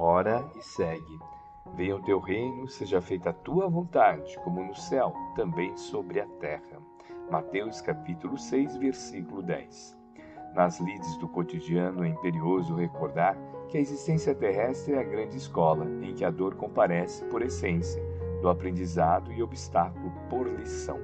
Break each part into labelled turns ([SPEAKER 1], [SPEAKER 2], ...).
[SPEAKER 1] ora e segue. Venha o teu reino, seja feita a tua vontade, como no céu, também sobre a terra. Mateus capítulo 6, versículo 10. Nas lides do cotidiano é imperioso recordar que a existência terrestre é a grande escola em que a dor comparece por essência, do aprendizado e obstáculo por lição.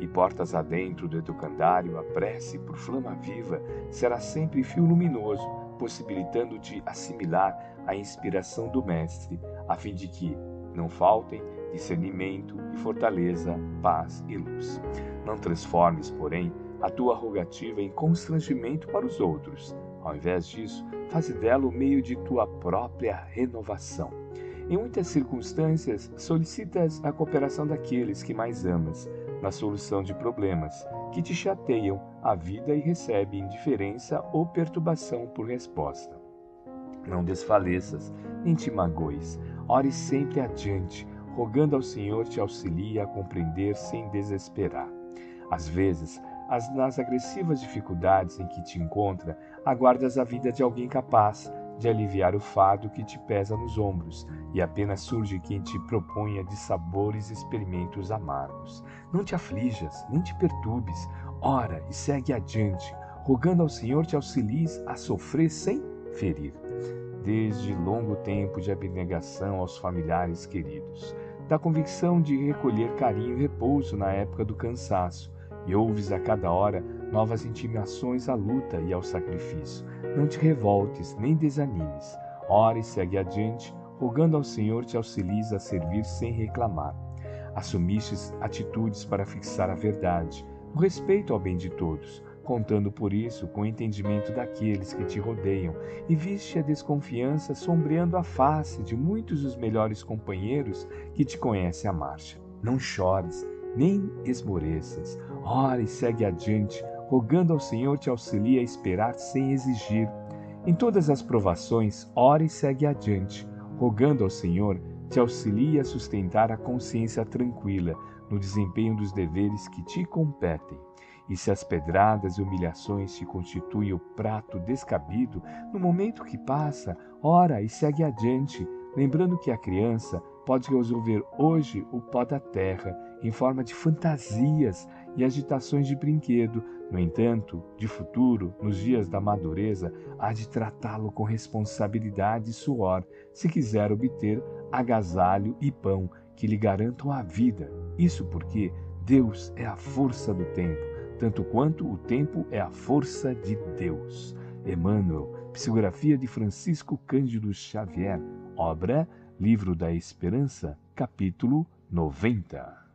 [SPEAKER 1] E portas adentro do educandário, a prece por flama viva será sempre fio luminoso, possibilitando-te assimilar a inspiração do Mestre, a fim de que não faltem discernimento e fortaleza, paz e luz. Não transformes, porém, a tua rogativa em constrangimento para os outros. Ao invés disso, faze dela o meio de tua própria renovação. Em muitas circunstâncias, solicitas a cooperação daqueles que mais amas na solução de problemas que te chateiam a vida e recebe indiferença ou perturbação por resposta. Não desfaleças, nem te magoes. Ore sempre adiante, rogando ao Senhor te auxilie a compreender sem desesperar. Às vezes, as, nas agressivas dificuldades em que te encontra, aguardas a vida de alguém capaz de aliviar o fardo que te pesa nos ombros, e apenas surge quem te proponha de sabores e experimentos amargos. Não te aflijas, nem te perturbes, ora e segue adiante, rogando ao Senhor te auxilies a sofrer sem ferir. Desde longo tempo de abnegação aos familiares queridos, da convicção de recolher carinho e repouso na época do cansaço, e ouves a cada hora novas intimações à luta e ao sacrifício. Não te revoltes, nem desanimes. Ora e segue adiante, rogando ao Senhor te auxilies a servir sem reclamar. Assumistes atitudes para fixar a verdade, o respeito ao bem de todos, contando por isso com o entendimento daqueles que te rodeiam, e viste a desconfiança sombreando a face de muitos dos melhores companheiros que te conhecem à marcha. Não chores, nem esmoreças. Ora e segue adiante, rogando ao Senhor te auxilie a esperar sem exigir. Em todas as provações, ora e segue adiante, rogando ao Senhor te auxilie a sustentar a consciência tranquila no desempenho dos deveres que te competem. E se as pedradas e humilhações te constituem o prato descabido, no momento que passa, ora e segue adiante, lembrando que a criança pode resolver hoje o pó da terra em forma de fantasias e agitações de brinquedo. No entanto, de futuro, nos dias da madureza, há de tratá-lo com responsabilidade e suor, se quiser obter agasalho e pão que lhe garantam a vida. Isso porque Deus é a força do tempo tanto quanto o tempo é a força de Deus. Emmanuel, psicografia de Francisco Cândido Xavier, obra Livro da Esperança, capítulo 90.